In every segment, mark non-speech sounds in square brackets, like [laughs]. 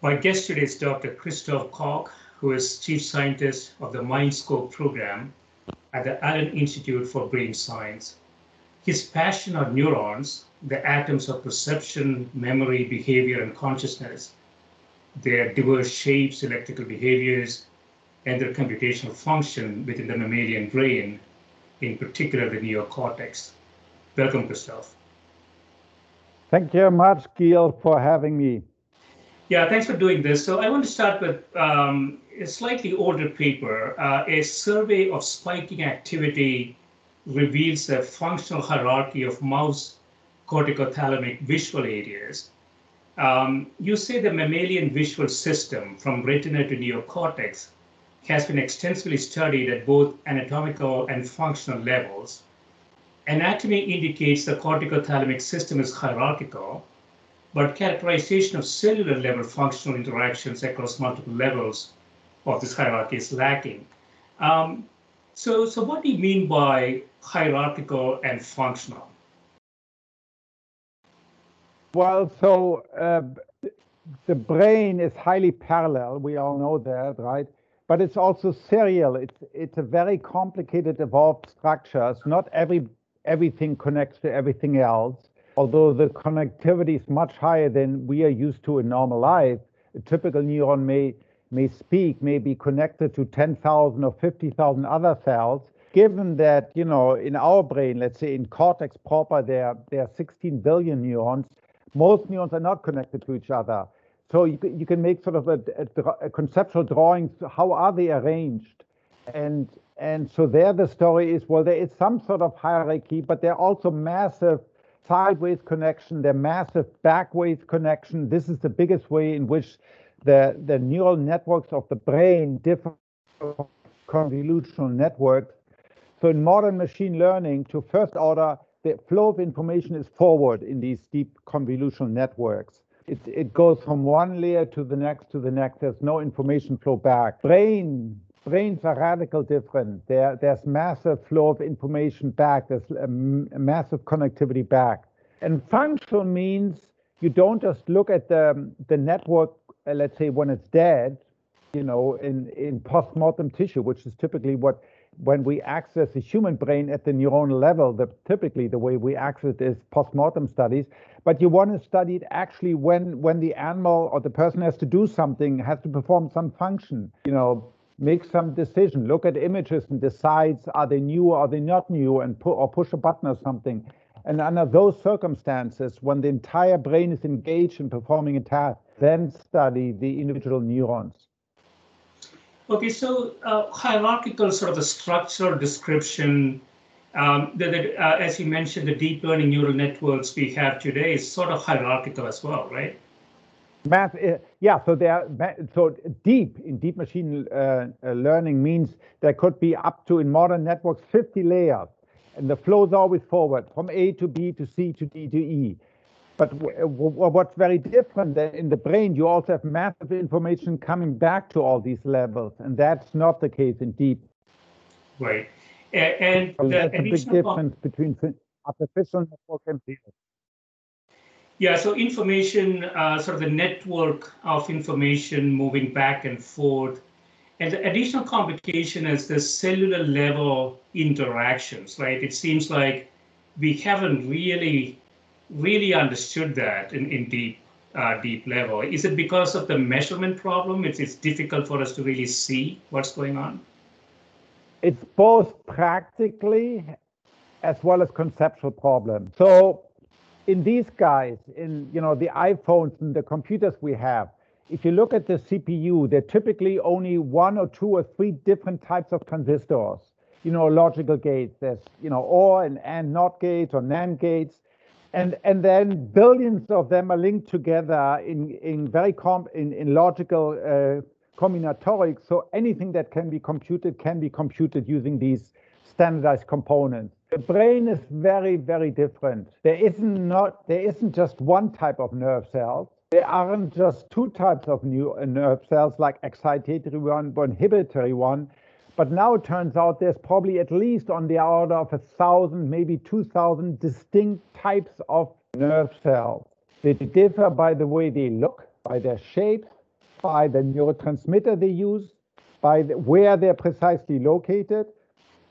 My guest today is Dr. Christoph Koch, who is Chief Scientist of the MindScope program at the Allen Institute for Brain Science. His passion are neurons, the atoms of perception, memory, behavior, and consciousness, their diverse shapes, electrical behaviors, and their computational function within the mammalian brain, in particular the neocortex. Welcome, Christoph. Thank you very much, Gil, for having me. Yeah, thanks for doing this. So I want to start with um, a slightly older paper. Uh, a survey of spiking activity reveals a functional hierarchy of mouse corticothalamic visual areas. Um, you say the mammalian visual system from retina to neocortex has been extensively studied at both anatomical and functional levels. Anatomy indicates the corticothalamic system is hierarchical, but characterization of cellular level functional interactions across multiple levels of this hierarchy is lacking. Um, so, so what do you mean by hierarchical and functional? Well, so uh, the brain is highly parallel. We all know that, right? But it's also serial. It's it's a very complicated, evolved structure. It's not every everything connects to everything else although the connectivity is much higher than we are used to in normal life, a typical neuron may may speak, may be connected to 10,000 or 50,000 other cells. Given that, you know, in our brain, let's say in cortex proper, there, there are 16 billion neurons, most neurons are not connected to each other. So you, you can make sort of a, a, a conceptual drawing, how are they arranged? And, and so there the story is, well, there is some sort of hierarchy, but there are also massive sideways connection, the massive backways connection. This is the biggest way in which the, the neural networks of the brain differ from convolutional networks. So in modern machine learning, to first order, the flow of information is forward in these deep convolutional networks. It, it goes from one layer to the next to the next. There's no information flow back. Brain brains are radical different. There, there's massive flow of information back. There's a massive connectivity back. And functional means you don't just look at the, the network, uh, let's say when it's dead, you know, in, in postmortem tissue, which is typically what when we access the human brain at the neuronal level, the, typically the way we access it is postmortem studies. But you want to study it actually when when the animal or the person has to do something, has to perform some function. You know, make some decision, look at images and decides are they new or are they not new, and put or push a button or something. And under those circumstances, when the entire brain is engaged in performing a task, then study the individual neurons. Okay, so uh, hierarchical sort of a structural description. Um, that uh, as you mentioned, the deep learning neural networks we have today is sort of hierarchical as well, right? Math, uh, yeah. So there, so deep in deep machine uh, uh, learning means there could be up to in modern networks 50 layers, and the flow is always forward from A to B to C to D to E. But what's very different than in the brain, you also have massive information coming back to all these levels, and that's not the case in deep. Right, and, so that's a big difference between artificial network and real. Yeah, so information, uh, sort of the network of information moving back and forth. And the additional complication is the cellular level interactions, right? It seems like we haven't really, really understood that in, in deep, uh, deep level. Is it because of the measurement problem? It's, it's difficult for us to really see what's going on? It's both practically as well as conceptual problem. So in these guys, in you know the iPhones and the computers we have, if you look at the CPU, they're typically only one or two or three different types of transistors. You know, logical gates. There's you know OR and AND NOT gates or NAND gates, and and then billions of them are linked together in in very comp in in logical uh, combinatorics. So anything that can be computed can be computed using these standardized components. The brain is very, very different. There isn't not there isn't just one type of nerve cells. There aren't just two types of new uh, nerve cells like excitatory one or inhibitory one. But now it turns out there's probably at least on the order of a thousand, maybe two thousand distinct types of nerve cells. They differ by the way they look, by their shape, by the neurotransmitter they use, by the, where they're precisely located,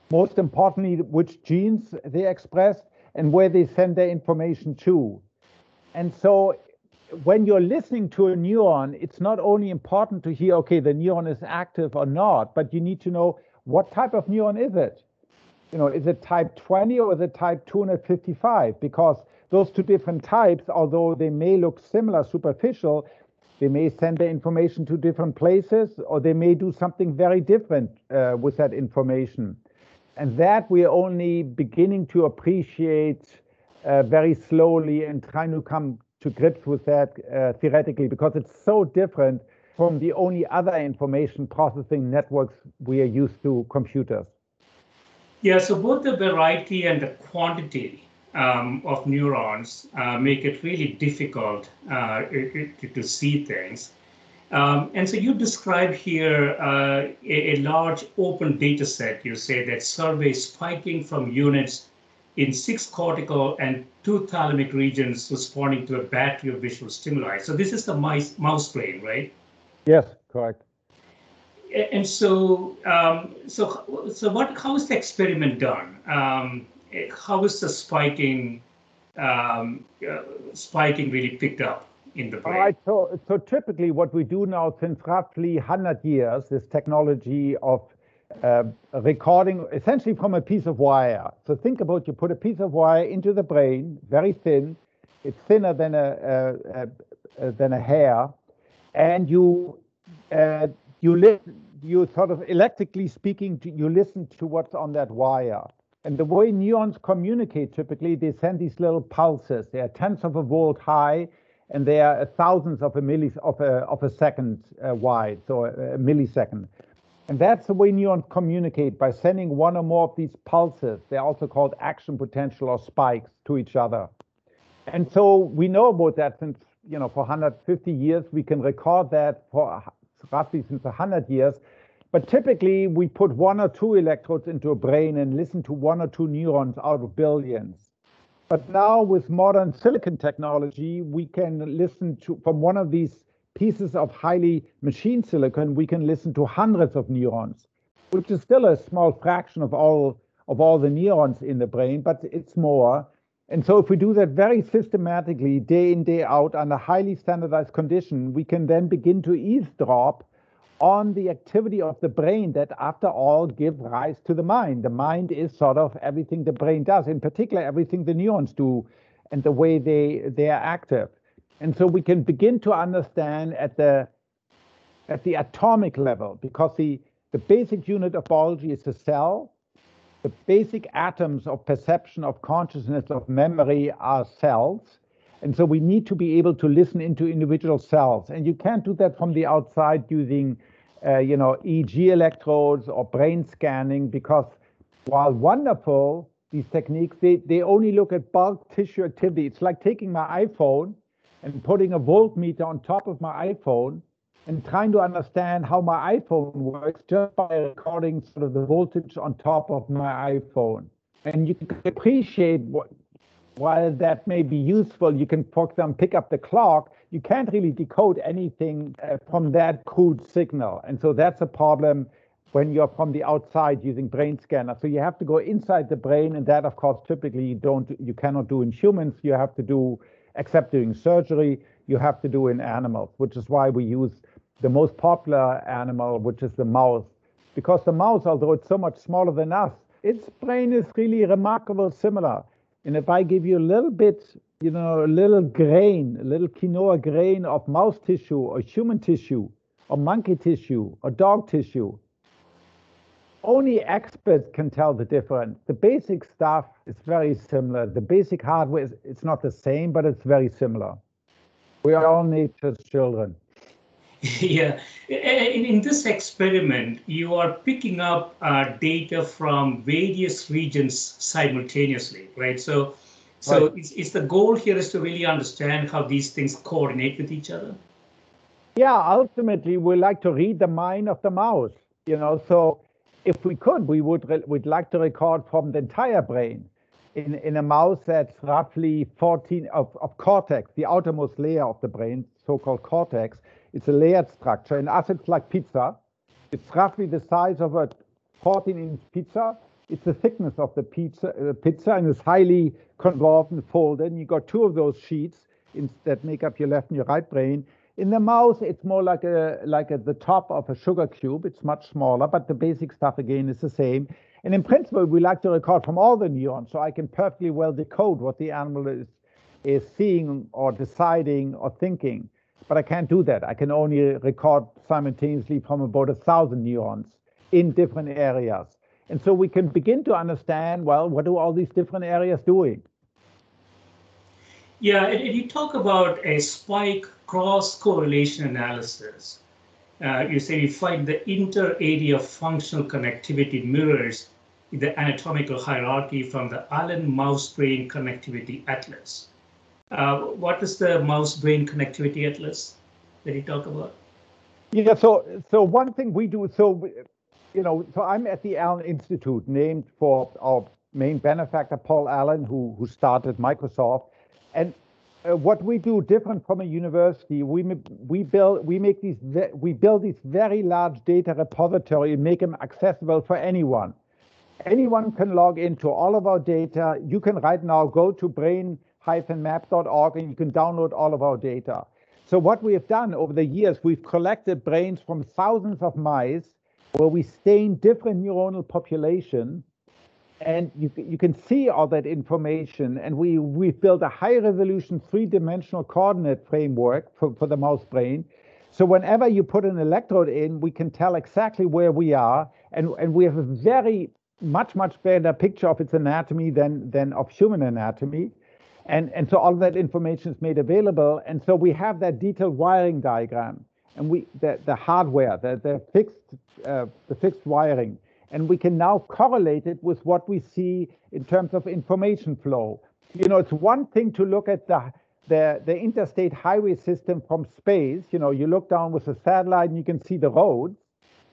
most importantly, which genes they express, and where they send their information to. And so when you're listening to a neuron, it's not only important to hear, okay, the neuron is active or not, but you need to know what type of neuron is it? You know, is it type 20 or is it type 255? Because those two different types, although they may look similar superficial, they may send the information to different places or they may do something very different uh, with that information. And that we're only beginning to appreciate uh, very slowly and trying to come to grips with that uh, theoretically because it's so different from the only other information processing networks we are used to computers. Yeah, so both the variety and the quantity um, of neurons uh, make it really difficult uh, to, see things. Um, and so you describe here uh, a, a, large open data set. You say that surveys spiking from units in six cortical and two thalamic regions responding to a battery of visual stimuli. So this is the mice, mouse brain, right? Yes, correct. And so, um, so, so what? How is the experiment done? Um, how is the spiking, um, uh, spiking really picked up in the brain? All right. So, so typically, what we do now since roughly 100 years, this technology of uh, recording essentially from a piece of wire. So think about you put a piece of wire into the brain, very thin. It's thinner than a, a, a, than a hair, and you uh, you listen. You sort of electrically speaking, to, you listen to what's on that wire. And the way neurons communicate typically, they send these little pulses. They are tenths of a volt high, and they are thousands of a millis of a of a second uh, wide, so a, a millisecond. And that's the way neurons communicate by sending one or more of these pulses. They're also called action potential or spikes to each other. And so we know about that since, you know, for 150 years, we can record that for roughly since 100 years. But typically, we put one or two electrodes into a brain and listen to one or two neurons out of billions. But now with modern silicon technology, we can listen to from one of these pieces of highly machine silicon, we can listen to hundreds of neurons, which is still a small fraction of all of all the neurons in the brain, but it's more. And so if we do that very systematically, day in, day out, under highly standardized condition, we can then begin to eavesdrop on the activity of the brain that, after all, give rise to the mind. The mind is sort of everything the brain does, in particular, everything the neurons do and the way they, they are active. And so we can begin to understand at the at the atomic level, because the, the basic unit of biology is the cell. The basic atoms of perception, of consciousness, of memory are cells. And so we need to be able to listen into individual cells. And you can't do that from the outside using, uh, you know, EEG electrodes or brain scanning, because while wonderful, these techniques, they, they only look at bulk tissue activity. It's like taking my iPhone and putting a voltmeter on top of my iPhone and trying to understand how my iPhone works just by recording sort of the voltage on top of my iPhone. And you can appreciate what, while that may be useful, you can, for example, pick up the clock. You can't really decode anything uh, from that crude signal. And so that's a problem when you're from the outside using brain scanner. So you have to go inside the brain, and that, of course, typically you don't, you cannot do in humans. You have to do except doing surgery, you have to do in animals, which is why we use the most popular animal, which is the mouse. Because the mouse, although it's so much smaller than us, its brain is really remarkable similar. And if I give you a little bit, you know, a little grain, a little quinoa grain of mouse tissue or human tissue or monkey tissue or dog tissue, only experts can tell the difference. The basic stuff is very similar. The basic hardware is it's not the same, but it's very similar. We all nature's children. [laughs] yeah, in, in, this experiment, you are picking up uh, data from various regions simultaneously, right? So, so right. It's, it's the goal here is to really understand how these things coordinate with each other. Yeah, ultimately, we like to read the mind of the mouse. You know, so if we could, we would would like to record from the entire brain in, in a mouse that's roughly 14 of, of cortex, the outermost layer of the brain, so-called cortex, It's a layered structure. In us, it's like pizza. It's roughly the size of a 14-inch pizza. It's the thickness of the pizza, uh, pizza and it's highly convolved and folded. And you got two of those sheets in, that make up your left and your right brain. In the mouse, it's more like a like at the top of a sugar cube. It's much smaller, but the basic stuff again is the same. And in principle, we like to record from all the neurons, so I can perfectly well decode what the animal is is seeing or deciding or thinking. But I can't do that. I can only record simultaneously from about a thousand neurons in different areas. And so we can begin to understand, well, what do all these different areas doing? Yeah, and, you talk about a spike cross correlation analysis. Uh, you say you find the inter-area functional connectivity mirrors the anatomical hierarchy from the Allen mouse brain connectivity atlas. Uh, what is the mouse brain connectivity atlas that you talk about? Yeah, so so one thing we do, so you know, so I'm at the Allen Institute, named for our main benefactor, Paul Allen, who who started Microsoft, and uh, what we do different from a university, we we build we make these we build these very large data repository and make them accessible for anyone. Anyone can log into all of our data. You can right now go to brain map.org and you can download all of our data. So what we have done over the years, we've collected brains from thousands of mice where we stain different neuronal population and you, you can see all that information and we, we've built a high resolution three-dimensional coordinate framework for, for the mouse brain. So whenever you put an electrode in, we can tell exactly where we are and, and we have a very much, much better picture of its anatomy than, than of human anatomy. And, and so all of that information is made available. And so we have that detailed wiring diagram and we the, the hardware, the, the fixed uh, the fixed wiring. And we can now correlate it with what we see in terms of information flow. You know, it's one thing to look at the the, the interstate highway system from space. You know, you look down with a satellite and you can see the roads.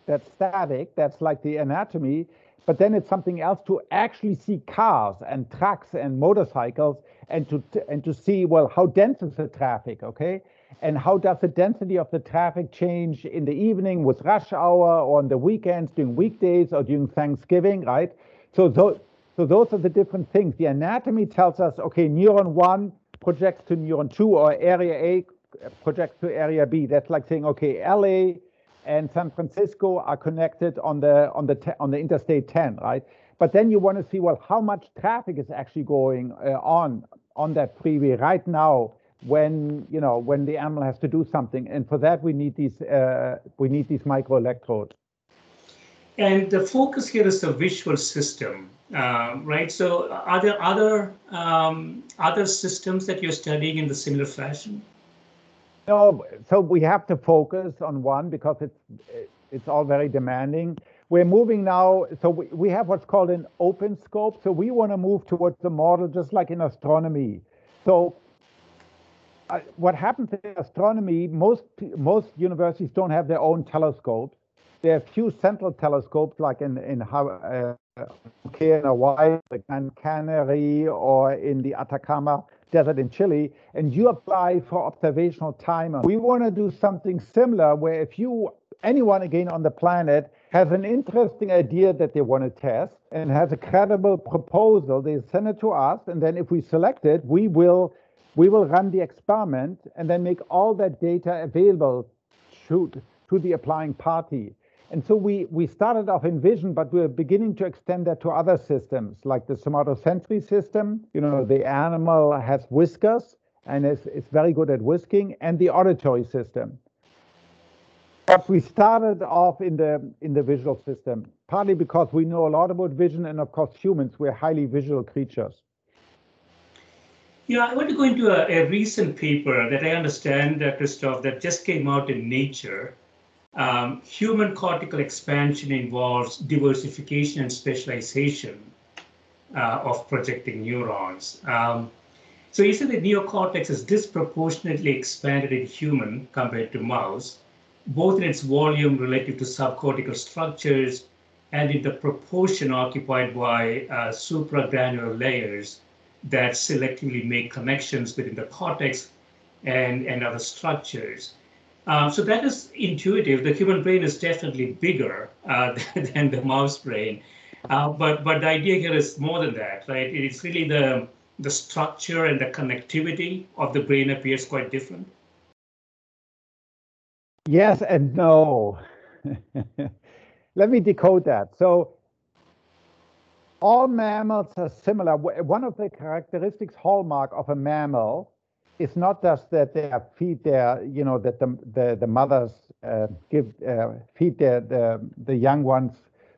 That's static. That's like the anatomy. But then it's something else to actually see cars and trucks and motorcycles and to and to see well how dense is the traffic, okay, and how does the density of the traffic change in the evening with rush hour or on the weekends during weekdays or during Thanksgiving, right? So those so those are the different things. The anatomy tells us okay, neuron one projects to neuron two or area A projects to area B. That's like saying okay, LA and San Francisco are connected on the on the on the Interstate 10, right? But then you want to see well how much traffic is actually going uh, on on that freeway right now when you know when the animal has to do something, and for that we need these uh, we need these microelectrodes. And the focus here is the visual system, uh, right? So are there other um, other systems that you're studying in the similar fashion? No, so we have to focus on one because it's it's all very demanding. We're moving now, so we, we have what's called an open scope. So we want to move towards the model just like in astronomy. So uh, what happens in astronomy, most most universities don't have their own telescopes. There are few central telescopes like in in uh, in Hawaii, the Grand Canary, or in the Atacama desert in Chile, and you apply for observational time. We want to do something similar where if you, anyone again on the planet, has an interesting idea that they want to test and has a credible proposal, they send it to us, and then if we select it, we will we will run the experiment and then make all that data available to, to the applying party. And so we, we started off in vision, but we're beginning to extend that to other systems, like the somatosensory system. You know, the animal has whiskers and is, is very good at whisking, and the auditory system. But we started off in the in the visual system, partly because we know a lot about vision, and of course, humans, we're highly visual creatures. Yeah, I want to go into a, a recent paper that I understand, uh, Christoph, that just came out in Nature um, human cortical expansion involves diversification and specialization uh, of projecting neurons. Um, so you said the neocortex is disproportionately expanded in human compared to mouse, both in its volume relative to subcortical structures and in the proportion occupied by uh, supragranular layers that selectively make connections within the cortex and, and other structures. Um, so that is intuitive. The human brain is definitely bigger uh, [laughs] than the mouse brain, uh, but but the idea here is more than that, right? It's really the the structure and the connectivity of the brain appears quite different. Yes and no. [laughs] Let me decode that. So all mammals are similar. One of the characteristics hallmark of a mammal is not just that they feed their, you know, that the the, the mothers uh, give uh, feed their the, the young ones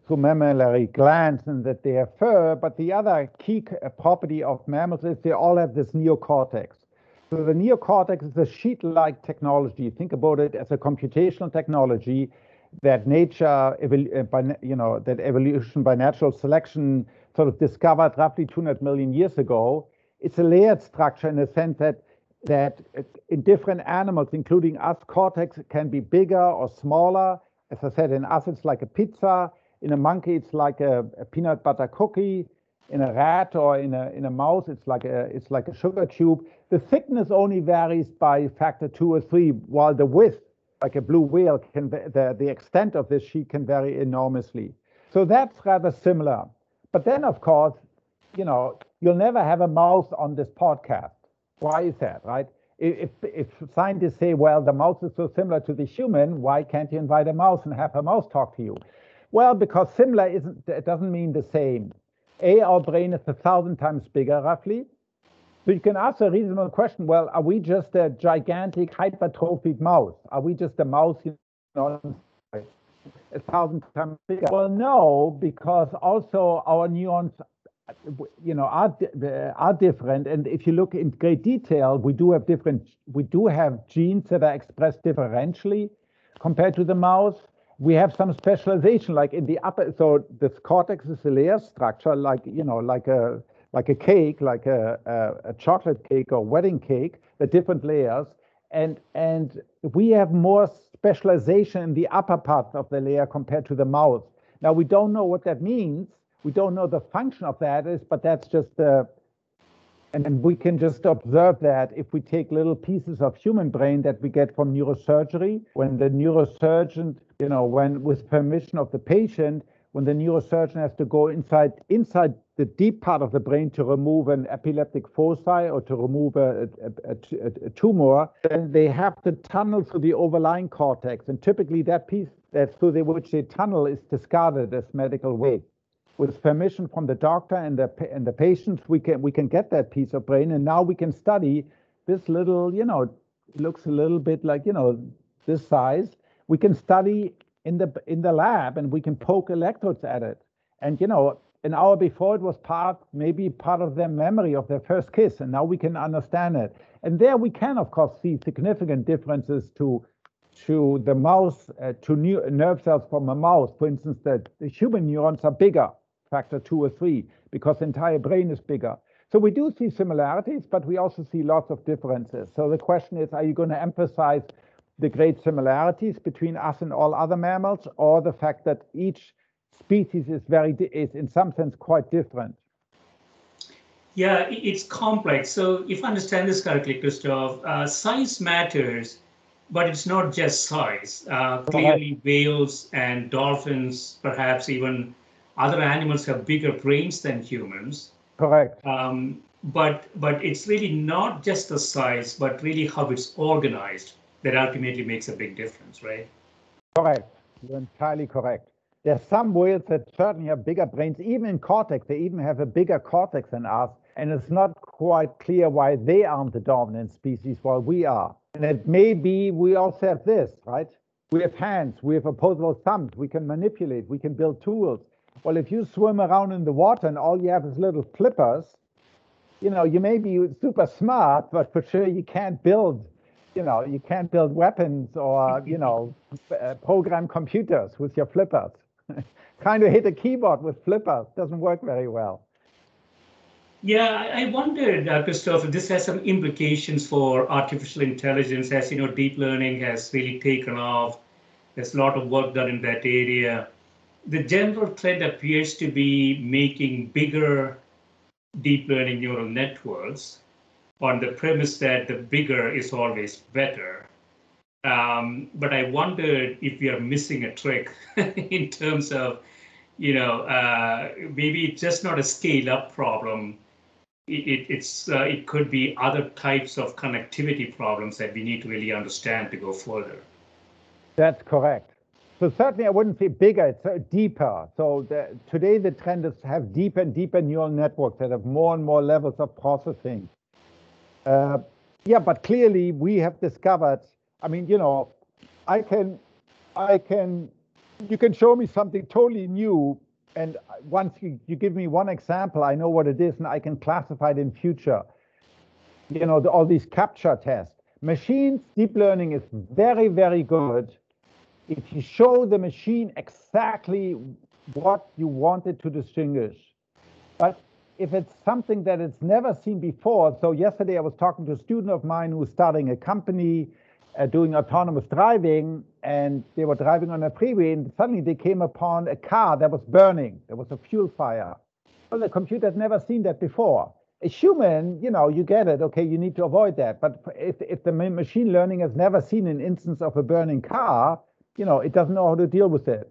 through mammillary glands and that they have fur, but the other key uh, property of mammals is they all have this neocortex. So the neocortex is a sheet-like technology. Think about it as a computational technology that nature, uh, you know, that evolution by natural selection sort of discovered roughly 200 million years ago. It's a layered structure in the sense that that in different animals, including us, cortex can be bigger or smaller. As I said, in us, it's like a pizza. In a monkey, it's like a, a peanut butter cookie. In a rat or in a in a mouse, it's like a it's like a sugar tube. The thickness only varies by factor two or three, while the width like a blue whale, can the, the extent of this sheet can vary enormously. So that's rather similar. But then, of course, you know, you'll never have a mouse on this podcast. Why is that, right? If, if scientists say, well, the mouse is so similar to the human, why can't you invite a mouse and have a mouse talk to you? Well, because similar isn't, it doesn't mean the same. A, our brain is a thousand times bigger, roughly. So you can ask a reasonable question. Well, are we just a gigantic hypertrophied mouse? Are we just a mouse, you know, a thousand times bigger? Well, no, because also our neurons, you know, are are different. And if you look in great detail, we do have different. We do have genes that are expressed differentially compared to the mouse. We have some specialization, like in the upper. So this cortex is a layer structure, like you know, like a like a cake, like a, a, a chocolate cake or wedding cake, the different layers. And, and we have more specialization in the upper part of the layer compared to the mouse. Now, we don't know what that means. We don't know the function of that is, but that's just uh, the, and we can just observe that if we take little pieces of human brain that we get from neurosurgery, when the neurosurgeon, you know, when with permission of the patient, when the neurosurgeon has to go inside inside the deep part of the brain to remove an epileptic foci or to remove a, a, a, a, tumor, then they have to tunnel through the overlying cortex. And typically that piece that's through the, which they tunnel is discarded as medical waste. With permission from the doctor and the and the patients, we can we can get that piece of brain, and now we can study this little, you know, looks a little bit like you know this size. We can study in the in the lab, and we can poke electrodes at it. And you know, an hour before it was part, maybe part of their memory of their first kiss, and now we can understand it. And there we can, of course, see significant differences to to the mouse, uh, to new, nerve cells from a mouse. For instance, that the human neurons are bigger, factor two or three, because the entire brain is bigger. So we do see similarities, but we also see lots of differences. So the question is, are you going to emphasize the great similarities between us and all other mammals, or the fact that each species is very is in some sense quite different. Yeah, it's complex. So if I understand this correctly, Christoph, uh, size matters, but it's not just size. Uh, clearly, whales and dolphins, perhaps even other animals, have bigger brains than humans. Correct. Um, but but it's really not just the size, but really how it's organized that ultimately makes a big difference, right? Correct. You're entirely correct. There's some whales that certainly have bigger brains, even in cortex. They even have a bigger cortex than us. And it's not quite clear why they aren't the dominant species while we are. And it may be we also have this, right? We have hands, we have opposable thumbs, we can manipulate, we can build tools. Well, if you swim around in the water and all you have is little flippers, you know, you may be super smart, but for sure you can't build, you know, you can't build weapons or, you know, [laughs] uh, program computers with your flippers. [laughs] trying to hit a keyboard with flippers doesn't work very well. Yeah, I wondered, uh, Christoph, if this has some implications for artificial intelligence. As you know, deep learning has really taken off. There's a lot of work done in that area. The general trend appears to be making bigger deep learning neural networks on the premise that the bigger is always better. Um, but I wondered if we are missing a trick [laughs] in terms of, you know, uh, maybe it's just not a scale up problem. It, it it's uh, it could be other types of connectivity problems that we need to really understand to go further. That's correct. So certainly I wouldn't say bigger, it's uh, deeper. So the, today the trend is to have deeper and deeper neural networks that have more and more levels of processing. Uh, yeah, but clearly we have discovered, I mean, you know, I can, I can, you can show me something totally new. And once you, you give me one example, I know what it is and I can classify it in future. You know, the, all these CAPTCHA tests. Machines, deep learning is very, very good if you show the machine exactly what you wanted to distinguish. But if it's something that it's never seen before, so yesterday I was talking to a student of mine who's starting a company uh, doing autonomous driving, and they were driving on a freeway, and suddenly they came upon a car that was burning. There was a fuel fire. Well, the computer had never seen that before. A human, you know, you get it. Okay, you need to avoid that. But if, if the machine learning has never seen an instance of a burning car, you know, it doesn't know how to deal with it.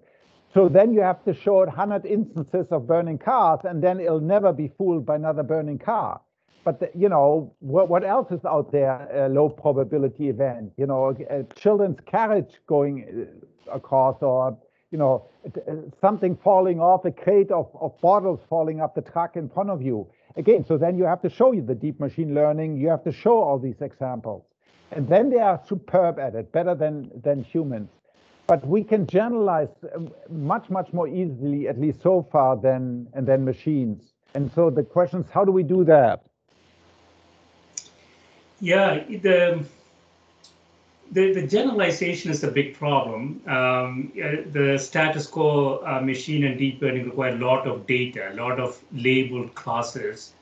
So then you have to show it 100 instances of burning cars, and then it'll never be fooled by another burning car. But the, you know, what, what else is out there? A low probability event. You know, a, a children's carriage going uh, across, or you know, uh, something falling off, a crate of, of bottles falling up the truck in front of you. Again, so then you have to show you the deep machine learning. You have to show all these examples, and then they are superb at it, better than than humans but we can generalize um, much, much more easily, at least so far, than and than machines. And so the question is, how do we do that? Yeah, the the, the generalization is a big problem. Um, the status quo uh, machine and deep learning require a lot of data, a lot of labeled classes,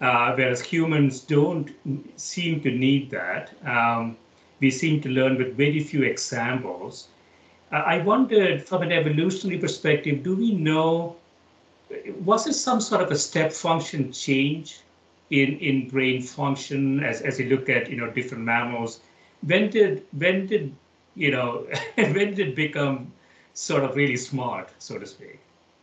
uh, whereas humans don't seem to need that. Um, we seem to learn with very few examples. I wondered from an evolutionary perspective, do we know, was it some sort of a step function change in, in brain function as, as you look at, you know, different mammals? When did, when did, you know, [laughs] when did it become sort of really smart, so to speak?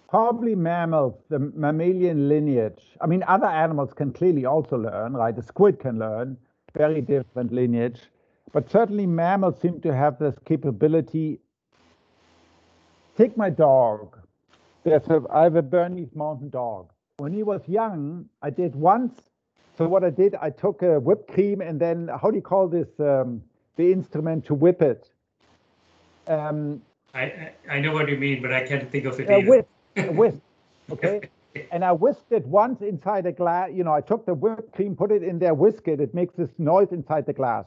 Probably mammals, the mammalian lineage. I mean, other animals can clearly also learn, right? The squid can learn, very different lineage. But certainly mammals seem to have this capability Take my dog. There's a, I have a Bernese mountain dog. When he was young, I did once. So what I did, I took a whipped cream and then how do you call this? Um, the instrument to whip it. Um, I I know what you mean, but I can't think of it. A whisk, a [laughs] whisk. Okay. and I whisked it once inside a glass. You know, I took the whipped cream, put it in there, whisk it. It makes this noise inside the glass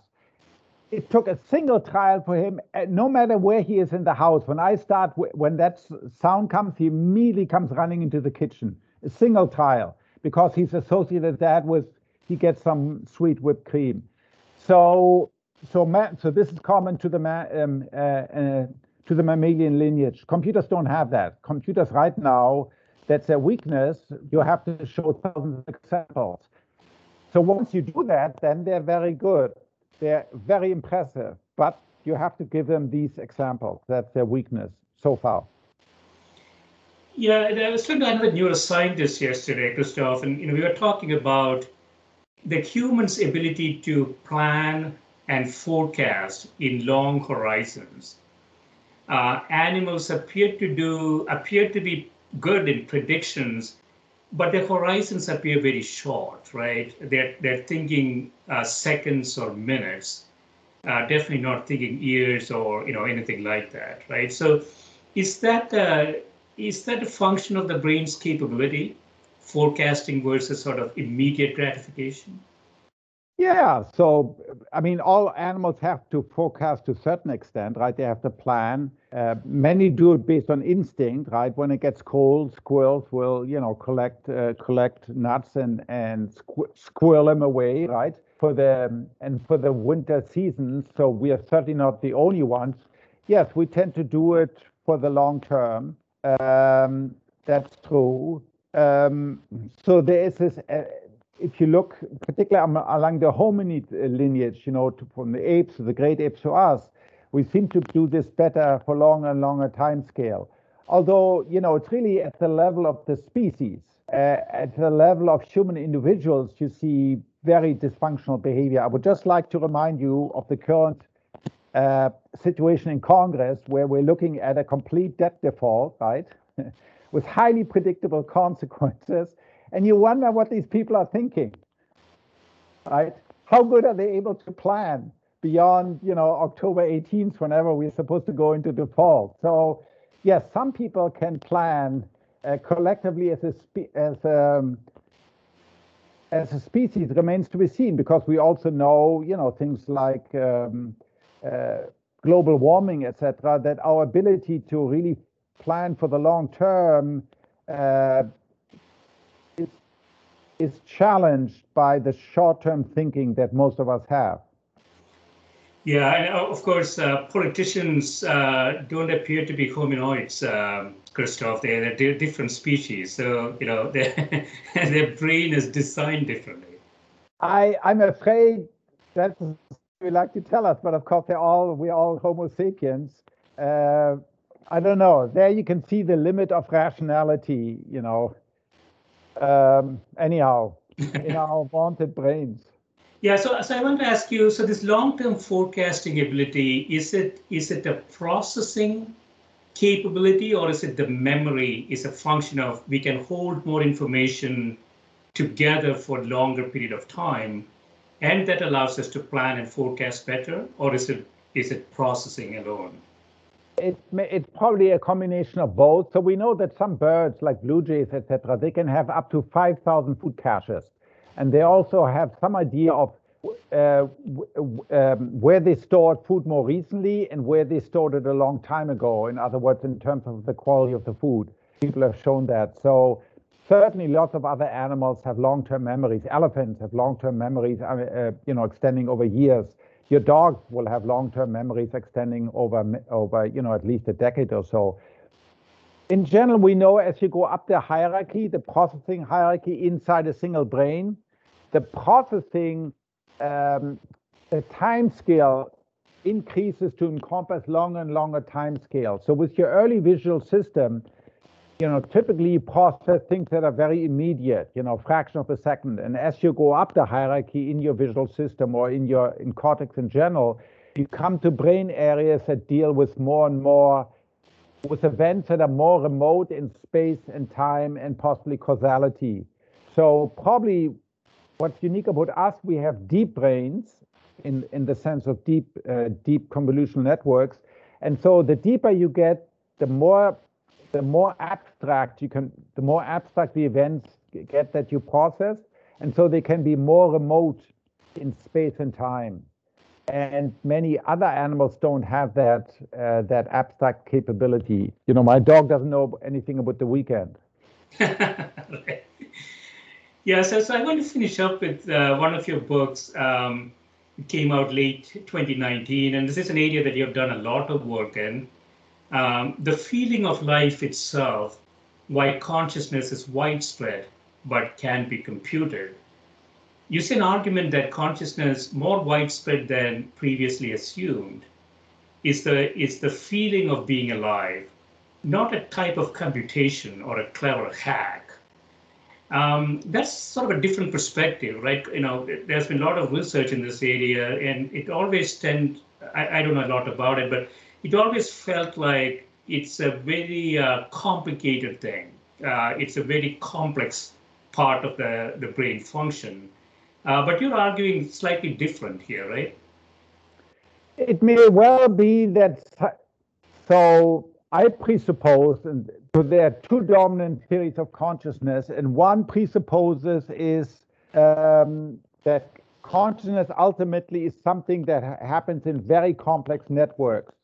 it took a single trial for him, uh, no matter where he is in the house. When I start, when that sound comes, he immediately comes running into the kitchen. A single trial because he's associated that with he gets some sweet whipped cream. So, so, so this is common to the um, uh, uh, to the mammalian lineage. Computers don't have that. Computers right now, that's a weakness. You have to show thousands of examples. So once you do that, then they're very good. They're very impressive, but you have to give them these examples. That's their weakness so far. Yeah, I was talking to another neuroscientist yesterday, Christoph, and you know we were talking about the human's ability to plan and forecast in long horizons. Uh, animals appear to do appear to be good in predictions, but the horizons appear very short, right? They're they're thinking uh, seconds or minutes, uh, definitely not thinking years or you know anything like that, right? So, is that uh, is that a function of the brain's capability, forecasting versus sort of immediate gratification? Yeah, so I mean, all animals have to forecast to a certain extent, right? They have to plan. Uh, many do it based on instinct, right? When it gets cold, squirrels will, you know, collect uh, collect nuts and and squ- squirrel them away, right? For the and for the winter season. So we are certainly not the only ones. Yes, we tend to do it for the long term. Um, that's true. Um, so there is this. Uh, if you look particularly along the hominid uh, lineage, you know, to, from the apes the great apes to us, We seem to do this better for longer and longer time scale. Although, you know, it's really at the level of the species. Uh, at the level of human individuals, you see very dysfunctional behavior. I would just like to remind you of the current uh, situation in Congress where we're looking at a complete debt default, right? [laughs] With highly predictable [laughs] consequences. And you wonder what these people are thinking, right? How good are they able to plan beyond, you know, October 18th, whenever we're supposed to go into default? So, yes, some people can plan uh, collectively as a, as um, as a species remains to be seen because we also know, you know, things like um, uh, global warming, etc., that our ability to really plan for the long term uh, is challenged by the short-term thinking that most of us have. Yeah, and of course, uh, politicians uh, don't appear to be hominoids, um, Christoph. They're, they're different species, so you know [laughs] their their brain is designed differently. I I'm afraid that's we like to tell us, but of course they're all we're all Homo sapiens. Uh, I don't know. There you can see the limit of rationality. You know. Um, anyhow, [laughs] in our vaunted brains. Yeah, so, so I want to ask you, so this long-term forecasting ability, is it is it a processing capability or is it the memory is a function of we can hold more information together for a longer period of time and that allows us to plan and forecast better or is it is it processing alone? It, it's probably a combination of both. So we know that some birds like blue jays, etc., they can have up to 5,000 food caches and they also have some idea of uh, um, where they stored food more recently and where they stored it a long time ago. In other words, in terms of the quality of the food, people have shown that. So certainly, lots of other animals have long-term memories. Elephants have long-term memories, uh, uh you know, extending over years. Your dog will have long-term memories extending over over you know at least a decade or so. In general, we know as you go up the hierarchy, the processing hierarchy inside a single brain, the processing, um, the time scale increases to encompass longer and longer time scale. So with your early visual system, you know, typically you process things that are very immediate, you know, fraction of a second. And as you go up the hierarchy in your visual system or in your in cortex in general, you come to brain areas that deal with more and more with events that are more remote in space and time and possibly causality. So probably what's unique about us, we have deep brains in, in the sense of deep, uh, deep convolutional networks. And so the deeper you get, the more, the more abstract you can, the more abstract the events get that you process. And so they can be more remote in space and time. And many other animals don't have that uh, that abstract capability. You know, my dog doesn't know anything about the weekend. [laughs] Yeah, so, so I'm going to finish up with uh, one of your books. Um, came out late 2019, and this is an area that you have done a lot of work in. Um, the feeling of life itself, why consciousness is widespread but can be computed. You see an argument that consciousness, more widespread than previously assumed, is the, is the feeling of being alive, not a type of computation or a clever hack um, that's sort of a different perspective, right? You know, there's been a lot of research in this area, and it always tend. I, I don't know a lot about it, but it always felt like it's a very uh, complicated thing. Uh, it's a very complex part of the, the brain function. Uh, but you're arguing slightly different here, right? It may well be that. So I presuppose, and so there are two dominant theories of consciousness, and one presupposes is um, that consciousness ultimately is something that happens in very complex networks.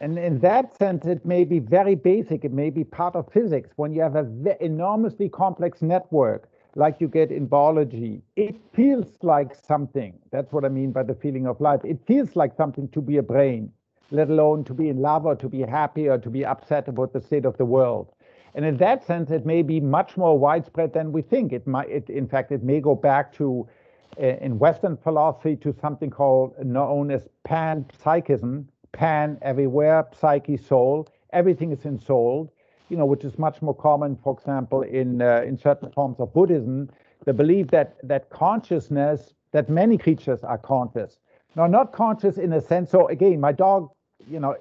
And in that sense, it may be very basic. It may be part of physics. When you have an enormously complex network, like you get in biology, it feels like something. That's what I mean by the feeling of life. It feels like something to be a brain let alone to be in love or to be happy or to be upset about the state of the world. And in that sense, it may be much more widespread than we think. It might, it, in fact, it may go back to, uh, in Western philosophy, to something called known as panpsychism, pan everywhere, psyche, soul. Everything is ensouled, you know, which is much more common, for example, in uh, in certain forms of Buddhism. The belief that that consciousness, that many creatures are conscious. Now, not conscious in a sense. So again, my dog, you know,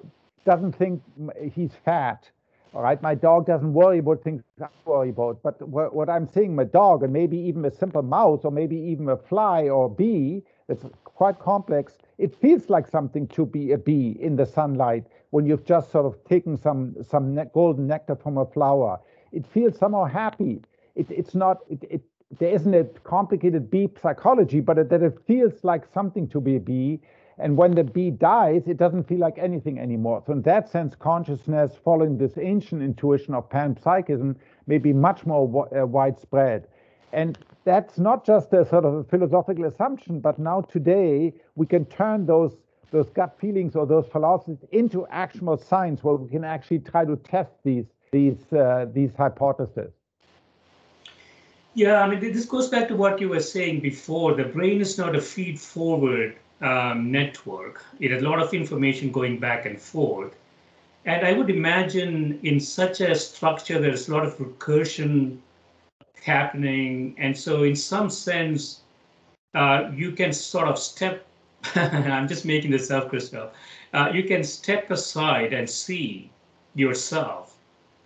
doesn't think he's fat. All right, my dog doesn't worry about things I worry about. But what, what I'm saying, my dog, and maybe even a simple mouse, or maybe even a fly or a bee, it's quite complex. It feels like something to be a bee in the sunlight when you've just sort of taken some some ne golden nectar from a flower. It feels somehow happy. It, it's not. It, it there isn't a complicated bee psychology, but it, that it feels like something to be a bee. And when the bee dies, it doesn't feel like anything anymore. So in that sense, consciousness, following this ancient intuition of panpsychism, may be much more uh, widespread. And that's not just a sort of a philosophical assumption, but now today we can turn those those gut feelings or those philosophies into actual science, where we can actually try to test these these uh, these hypotheses. Yeah, I mean, this goes back to what you were saying before. The brain is not a feed forward um, network. It has a lot of information going back and forth. And I would imagine in such a structure, there's a lot of recursion happening. And so, in some sense, uh, you can sort of step, [laughs] I'm just making this up, Christof. Uh, you can step aside and see yourself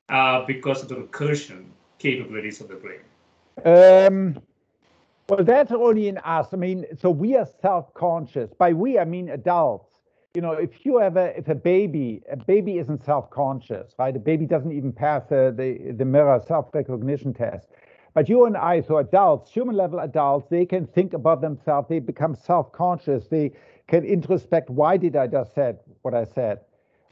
uh, because of the recursion capabilities of the brain. Um, well, that's only in us. I mean, so we are self-conscious. By we, I mean adults. You know, if you have a if a baby, a baby isn't self-conscious, right? A baby doesn't even pass the the, the mirror self-recognition test. But you and I, so adults, human level adults, they can think about themselves. They become self-conscious. They can introspect. Why did I just said what I said?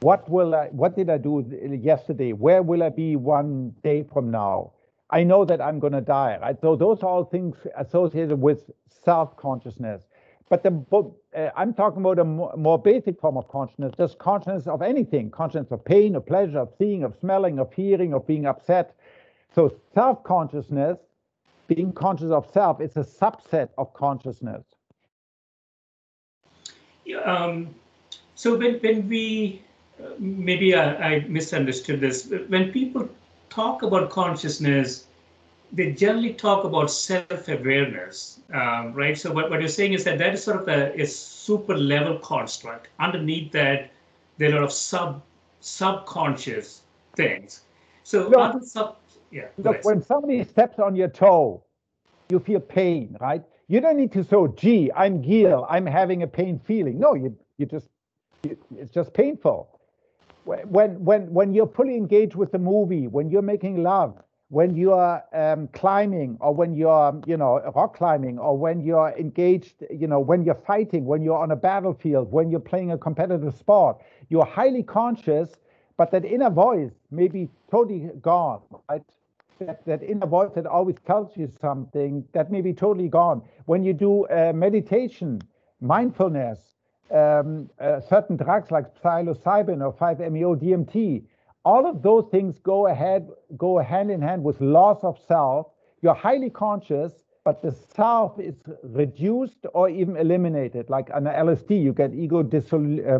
What will I? What did I do yesterday? Where will I be one day from now? I know that I'm going to die, right? So those are all things associated with self-consciousness. But the uh, I'm talking about a more, more, basic form of consciousness, just consciousness of anything, consciousness of pain, of pleasure, of seeing, of smelling, of hearing, of being upset. So self-consciousness, being conscious of self, is a subset of consciousness. Um, so when, when we, uh, maybe I, I misunderstood this, when people talk about consciousness, they generally talk about self-awareness, um, right? So what, what you're saying is that that is sort of a, a super level construct. Underneath that, there are a lot of sub subconscious things. So look, sub, yeah. Look, when somebody steps on your toe, you feel pain, right? You don't need to say, "Gee, I'm Gil. I'm having a pain feeling." No, you you just you, it's just painful when when when you're fully engaged with the movie, when you're making love, when you're um, climbing, or when you're you know rock climbing, or when you're engaged, you know when you're fighting, when you're on a battlefield, when you're playing a competitive sport, you're highly conscious, but that inner voice may be totally gone, right? That, that inner voice that always tells you something that may be totally gone. When you do uh, meditation, mindfulness, um, uh, certain drugs like psilocybin or 5-MeO DMT, all of those things go ahead, go hand in hand with loss of self. You're highly conscious, but the self is reduced or even eliminated. Like on LSD, you get ego uh,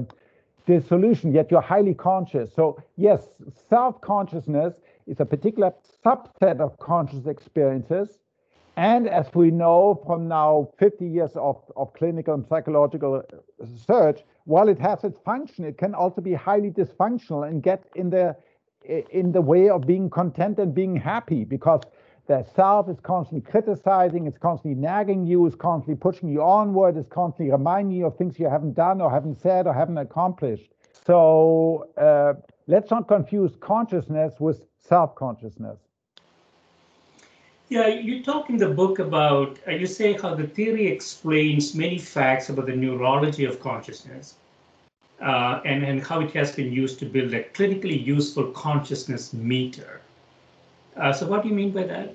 dissolution, yet you're highly conscious. So yes, self-consciousness is a particular subset of conscious experiences and as we know from now 50 years of, of clinical and psychological research, while it has its function, it can also be highly dysfunctional and get in the in the way of being content and being happy because the self is constantly criticizing, it's constantly nagging you, it's constantly pushing you onward, it's constantly reminding you of things you haven't done or haven't said or haven't accomplished. So uh, let's not confuse consciousness with self-consciousness. Yeah, you talk in the book about, uh, you say how the theory explains many facts about the neurology of consciousness uh, and, and how it has been used to build a clinically useful consciousness meter. Uh, so, what do you mean by that?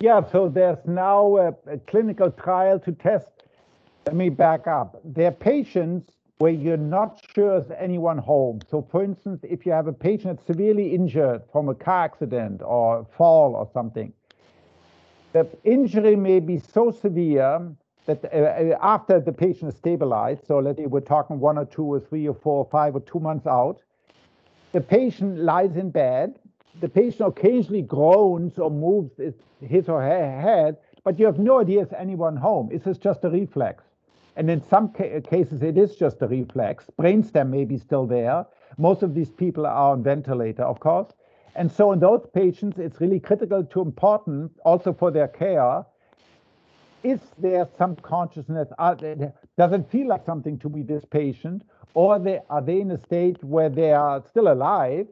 Yeah, so there's now a, a clinical trial to test. Let me back up. There are patients where you're not sure is anyone home. So, for instance, if you have a patient that's severely injured from a car accident or fall or something, the injury may be so severe that uh, after the patient is stabilized, so let's say we're talking one or two or three or four or five or two months out, the patient lies in bed. The patient occasionally groans or moves his or her head, but you have no idea is anyone home. Is this just a reflex? And in some ca cases, it is just a reflex. Brainstem may be still there. Most of these people are on ventilator, of course. And so in those patients, it's really critical to important also for their care. Is there some consciousness? Does it feel like something to be this patient? Or they, are they in a state where they are still alive?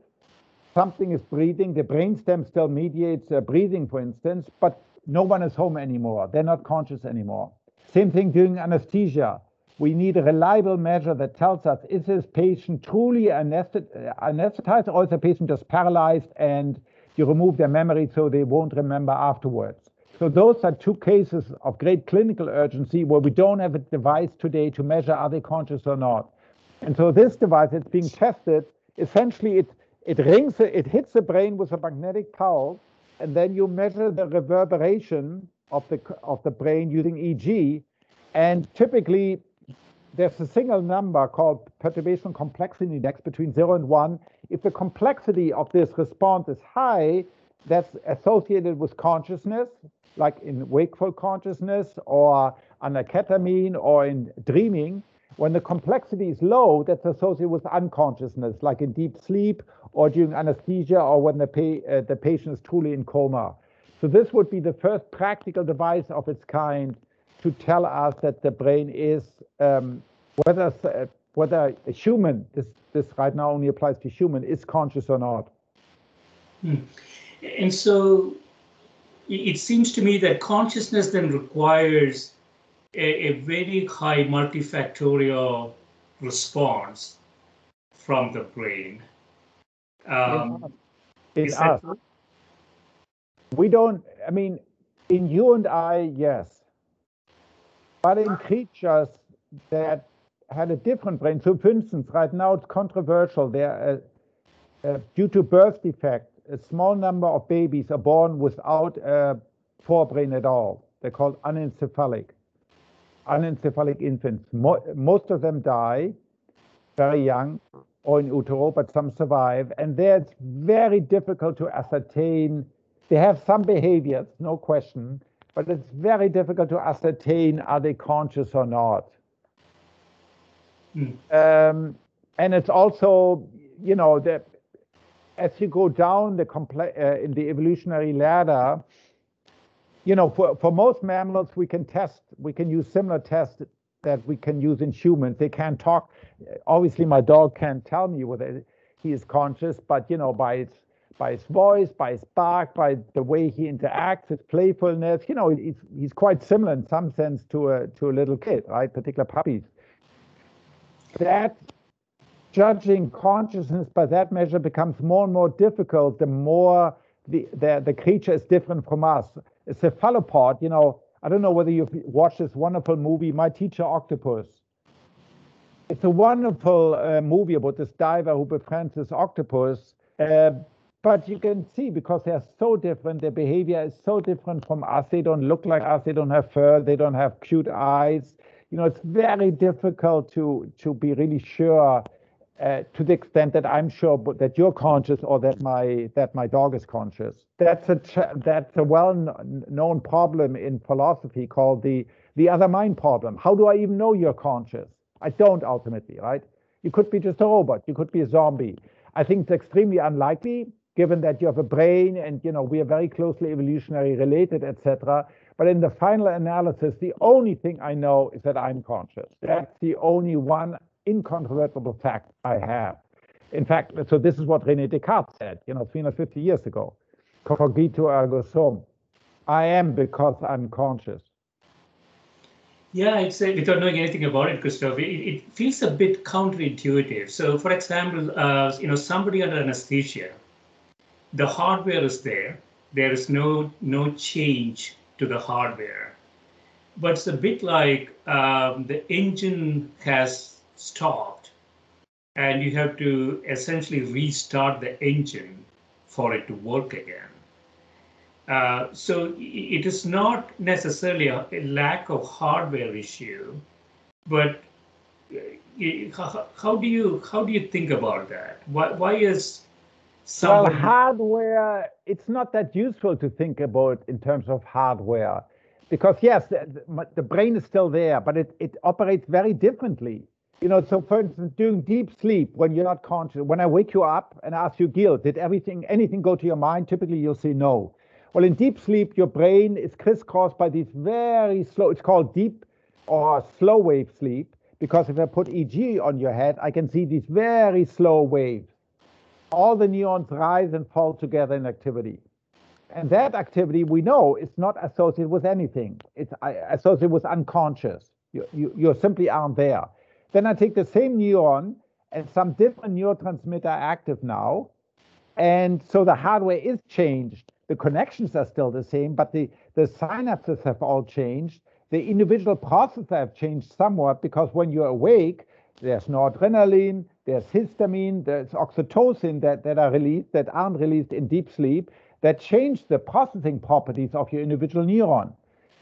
Something is breathing, the brainstem still mediates uh, breathing, for instance, but no one is home anymore. They're not conscious anymore. Same thing during anesthesia. We need a reliable measure that tells us is this patient truly anesthetized or is the patient just paralyzed and you remove their memory so they won't remember afterwards. So those are two cases of great clinical urgency where we don't have a device today to measure are they conscious or not. And so this device is being tested. Essentially, it it rings, it hits the brain with a magnetic pulse, and then you measure the reverberation of the of the brain using EEG. And typically, there's a single number called perturbation complexity index between zero and one. If the complexity of this response is high, that's associated with consciousness, like in wakeful consciousness or under ketamine or in dreaming. When the complexity is low, that's associated with unconsciousness, like in deep sleep or during anesthesia or when the, pa uh, the patient is truly in coma. So this would be the first practical device of its kind to tell us that the brain is, um, whether, uh, whether a human, this, this right now only applies to human, is conscious or not. Hmm. And so it seems to me that consciousness then requires a, a very high multifactorial response from the brain. Um, it, it we don't, I mean, in you and I, yes. But in creatures that had a different brain, so for instance, right now it's controversial. There, uh, uh, due to birth defect, a small number of babies are born without a forebrain at all. They're called anencephalic anencephalic infants. Mo most of them die very young or in utero, but some survive. And there it's very difficult to ascertain. They have some behaviors, no question, but it's very difficult to ascertain are they conscious or not. Mm. Um, and it's also, you know, that as you go down the uh, in the evolutionary ladder, you know, for, for most mammals, we can test, we can use similar tests that we can use in humans. They can't talk. Obviously, my dog can't tell me whether he is conscious, but you know, by its by his voice, by his bark, by the way he interacts, his playfulness, you know, he's, he's quite similar in some sense to a to a little kid, right? Particular puppies. That judging consciousness by that measure becomes more and more difficult the more the, the, the creature is different from us It's A cephalopod, you know, I don't know whether you've watched this wonderful movie, My Teacher Octopus. It's a wonderful uh, movie about this diver who befriends this octopus. Uh, but you can see because they're so different, their behavior is so different from us. They don't look like us. They don't have fur. They don't have cute eyes. You know, it's very difficult to to be really sure uh, to the extent that I'm sure that you're conscious or that my that my dog is conscious. That's a that's a well-known problem in philosophy called the the other mind problem. How do I even know you're conscious? I don't ultimately, right? You could be just a robot. You could be a zombie. I think it's extremely unlikely, given that you have a brain and you know we are very closely evolutionary related, etc. But in the final analysis, the only thing I know is that I'm conscious. That's the only one incontrovertible fact I have. In fact, so this is what René Descartes said, you know, 350 years ago. Cogito ergo sum. I am because I'm conscious. Yeah, it's a, without knowing anything about it, Christof, it, it feels a bit counterintuitive. So, for example, uh, you know, somebody under anesthesia, the hardware is there. There is no no change to the hardware, but it's a bit like um, the engine has stopped and you have to essentially restart the engine for it to work again. Uh, so it is not necessarily a, a, lack of hardware issue, but uh, how, do you how do you think about that? Why why is well hardware? It's not that useful to think about in terms of hardware, because yes, the, the brain is still there, but it it operates very differently. You know, so for instance, during deep sleep, when you're not conscious, when I wake you up and ask you, Gil, did everything, anything go to your mind? Typically, you'll say no. Well, in deep sleep, your brain is crisscrossed by these very slow, it's called deep or slow wave sleep, because if I put EEG on your head, I can see these very slow waves. All the neurons rise and fall together in activity. And that activity we know is not associated with anything. It's uh, associated with unconscious. You, you, you simply aren't there. Then I take the same neuron and some different neurotransmitter active now. And so the hardware is changed. The connections are still the same, but the, the synapses have all changed. The individual processes have changed somewhat because when you're awake, there's noradrenaline, there's histamine, there's oxytocin that, that are released that aren't released in deep sleep that change the processing properties of your individual neuron.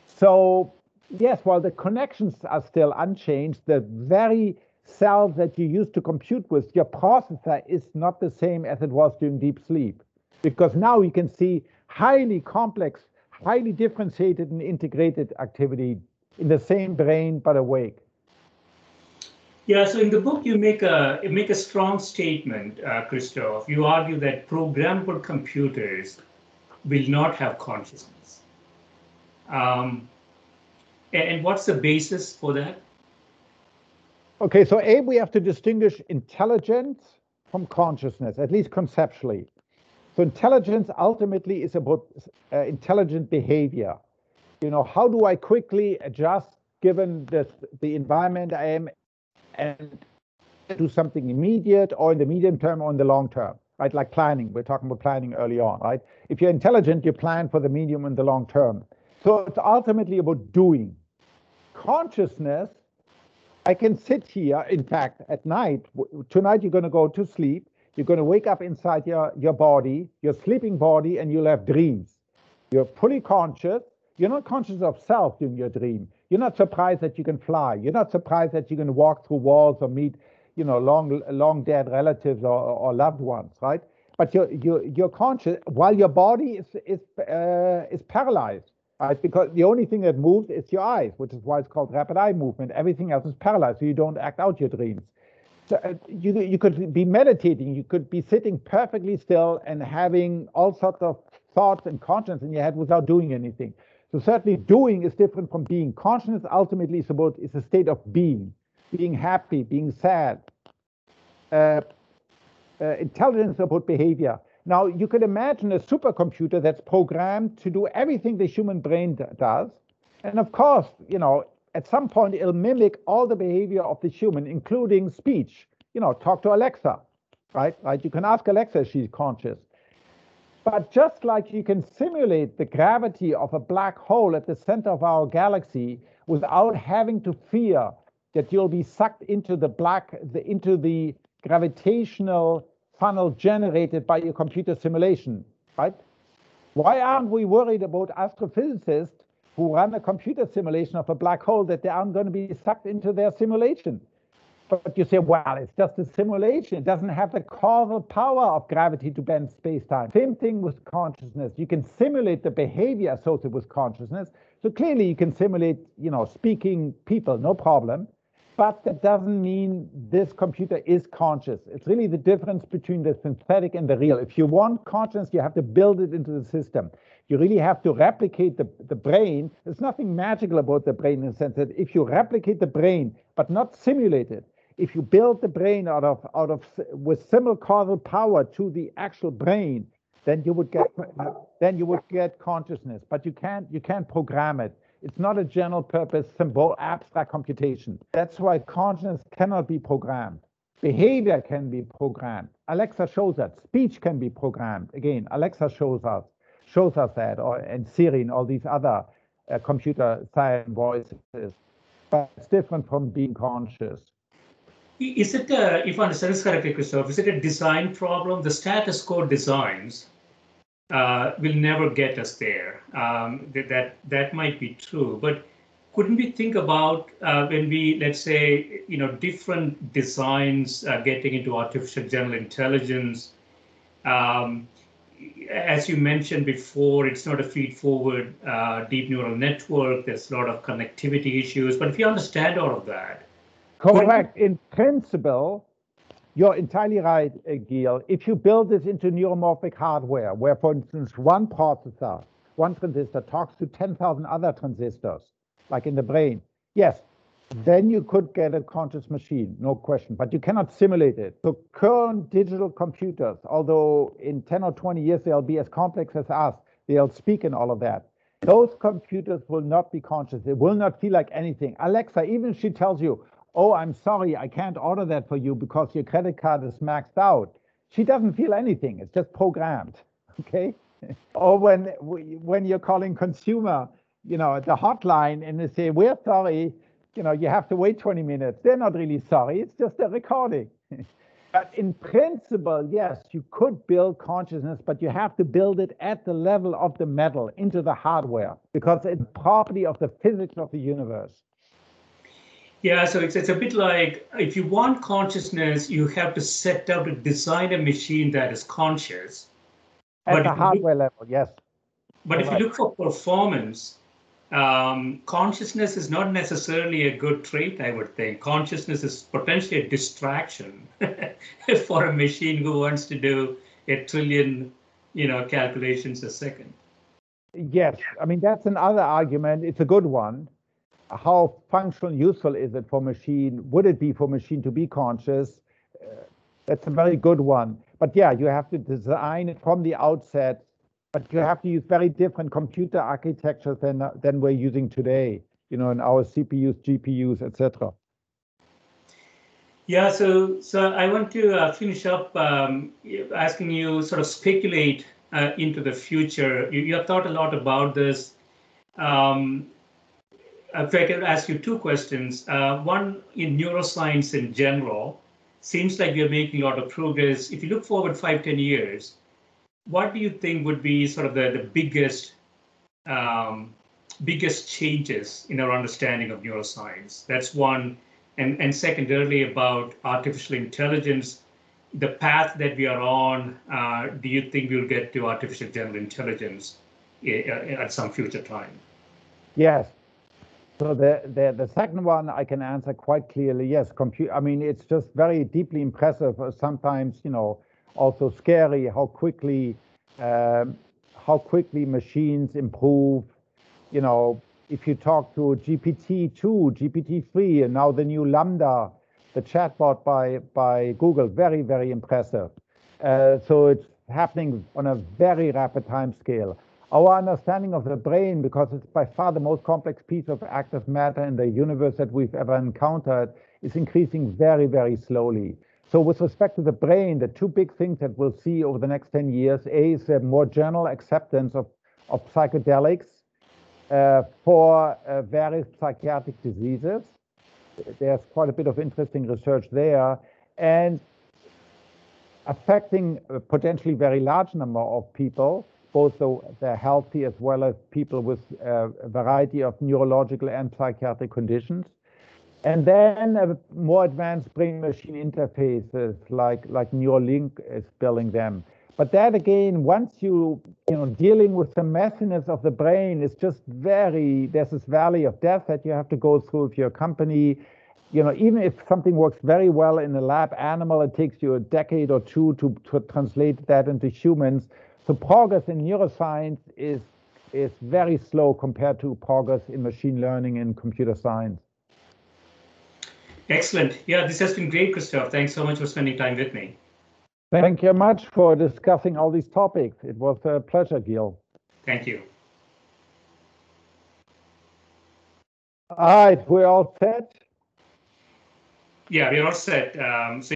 So yes, while the connections are still unchanged, the very cells that you used to compute with, your processor is not the same as it was during deep sleep. Because now you can see highly complex, highly differentiated and integrated activity in the same brain but awake. Yeah, so in the book you make a you make a strong statement, uh, Christof. You argue that programmable computers will not have consciousness. Um, and what's the basis for that? Okay, so A, we have to distinguish intelligence from consciousness, at least conceptually. So intelligence ultimately is about uh, intelligent behavior. You know, how do I quickly adjust given the, the environment I am and do something immediate or in the medium term or in the long term, right? Like planning, we're talking about planning early on, right? If you're intelligent, you plan for the medium and the long term. So it's ultimately about doing. Consciousness, I can sit here, in fact, at night. Tonight, you're going to go to sleep. You're going to wake up inside your, your body, your sleeping body, and you'll have dreams. You're fully conscious. You're not conscious of self during your dream. You're not surprised that you can fly. You're not surprised that you can walk through walls or meet, you know, long, long dead relatives or, or loved ones, right? But you're, you're, you're conscious while your body is, is, uh, is paralyzed right? Because the only thing that moves is your eyes, which is why it's called rapid eye movement. Everything else is paralyzed, so you don't act out your dreams. So uh, you you could be meditating, you could be sitting perfectly still and having all sorts of thoughts and conscience in your head without doing anything. So certainly doing is different from being. Consciousness ultimately is about is a state of being, being happy, being sad. Uh, uh, intelligence about behavior. Now, you could imagine a supercomputer that's programmed to do everything the human brain does. And of course, you know, at some point it'll mimic all the behavior of the human, including speech. You know, talk to Alexa, right? Right? You can ask Alexa if she's conscious. But just like you can simulate the gravity of a black hole at the center of our galaxy without having to fear that you'll be sucked into the black, the, into the gravitational funnel generated by your computer simulation, right? Why aren't we worried about astrophysicists who run a computer simulation of a black hole that they aren't going to be sucked into their simulation? But you say, well, it's just a simulation. It doesn't have the causal power of gravity to bend space-time. Same thing with consciousness. You can simulate the behavior associated with consciousness. So clearly you can simulate, you know, speaking people, no problem but that doesn't mean this computer is conscious. It's really the difference between the synthetic and the real. If you want consciousness, you have to build it into the system. You really have to replicate the, the brain. There's nothing magical about the brain in the sense that if you replicate the brain, but not simulate it, if you build the brain out of out of with similar causal power to the actual brain, then you would get then you would get consciousness. But you can't you can't program it. It's not a general purpose, symbol, abstract computation. That's why consciousness cannot be programmed. Behavior can be programmed. Alexa shows that. Speech can be programmed. Again, Alexa shows us shows us that, or and Siri and all these other uh, computer science voices. But it's different from being conscious. Is it, a, if I understand correctly, Christof, is it a design problem? The status quo designs uh, will never get us there. Um, that, that that might be true, but couldn't we think about uh, when we let's say you know different designs uh, getting into artificial general intelligence? Um, as you mentioned before, it's not a feed-forward uh, deep neural network. There's a lot of connectivity issues. But if you understand all of that, correct. In principle, you're entirely right, uh, Gil. If you build this into neuromorphic hardware, where, for instance, one processor, one transistor talks to 10,000 other transistors, like in the brain, yes, then you could get a conscious machine, no question, but you cannot simulate it. So current digital computers, although in 10 or 20 years they'll be as complex as us, they'll speak and all of that. Those computers will not be conscious. They will not feel like anything. Alexa, even if she tells you, oh, I'm sorry, I can't order that for you because your credit card is maxed out. She doesn't feel anything. It's just programmed. [laughs] Okay. or when when you're calling consumer, you know, the hotline and they say, we're sorry, you know, you have to wait 20 minutes. They're not really sorry. It's just a recording. [laughs] but in principle, yes, you could build consciousness, but you have to build it at the level of the metal into the hardware because it's property of the physics of the universe. Yeah, so it's, it's a bit like if you want consciousness, you have to set out to design a machine that is conscious. At but the hardware look, level, yes. But if you look for performance, um, consciousness is not necessarily a good trait, I would think. Consciousness is potentially a distraction [laughs] for a machine who wants to do a trillion, you know, calculations a second. Yes, I mean that's another argument. It's a good one how functional useful is it for machine? Would it be for machine to be conscious? Uh, that's a very good one. But yeah, you have to design it from the outset, but you have to use very different computer architectures than than we're using today. You know, in our CPUs, GPUs, etc. Yeah, so so I want to uh, finish up um, asking you sort of speculate uh, into the future. You, you, have thought a lot about this. Um, if I could ask you two questions. Uh, one, in neuroscience in general, seems like you're making a lot of progress. If you look forward five, ten years, what do you think would be sort of the, the biggest um, biggest changes in our understanding of neuroscience? That's one. And, and secondarily, about artificial intelligence, the path that we are on, uh, do you think we'll get to artificial general intelligence uh, at some future time? Yes, so the, the, the second one I can answer quite clearly. Yes, compute. I mean, it's just very deeply impressive. Uh, sometimes, you know, also scary how quickly um, how quickly machines improve. You know, if you talk to GPT-2, GPT-3, and now the new LaMDA, the chatbot by by Google, very very impressive. Uh, so it's happening on a very rapid time scale our understanding of the brain, because it's by far the most complex piece of active matter in the universe that we've ever encountered, is increasing very, very slowly. So with respect to the brain, the two big things that we'll see over the next 10 years, A is a more general acceptance of, of psychedelics uh, for uh, various psychiatric diseases. There's quite a bit of interesting research there. And affecting a potentially very large number of people both the, the healthy as well as people with uh, a variety of neurological and psychiatric conditions. And then more advanced brain-machine interfaces like, like Neuralink is building them. But that again, once you, you know, dealing with the messiness of the brain is just very, there's this valley of death that you have to go through if you're a company. You know, even if something works very well in a lab animal, it takes you a decade or two to, to translate that into humans. So progress in neuroscience is is very slow compared to progress in machine learning and computer science. Excellent. Yeah, this has been great, Christof. Thanks so much for spending time with me. Thank you much for discussing all these topics. It was a pleasure, Gil. Thank you. All right, we're all set. Yeah, we're all set. Um, so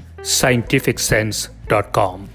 scientificsense.com.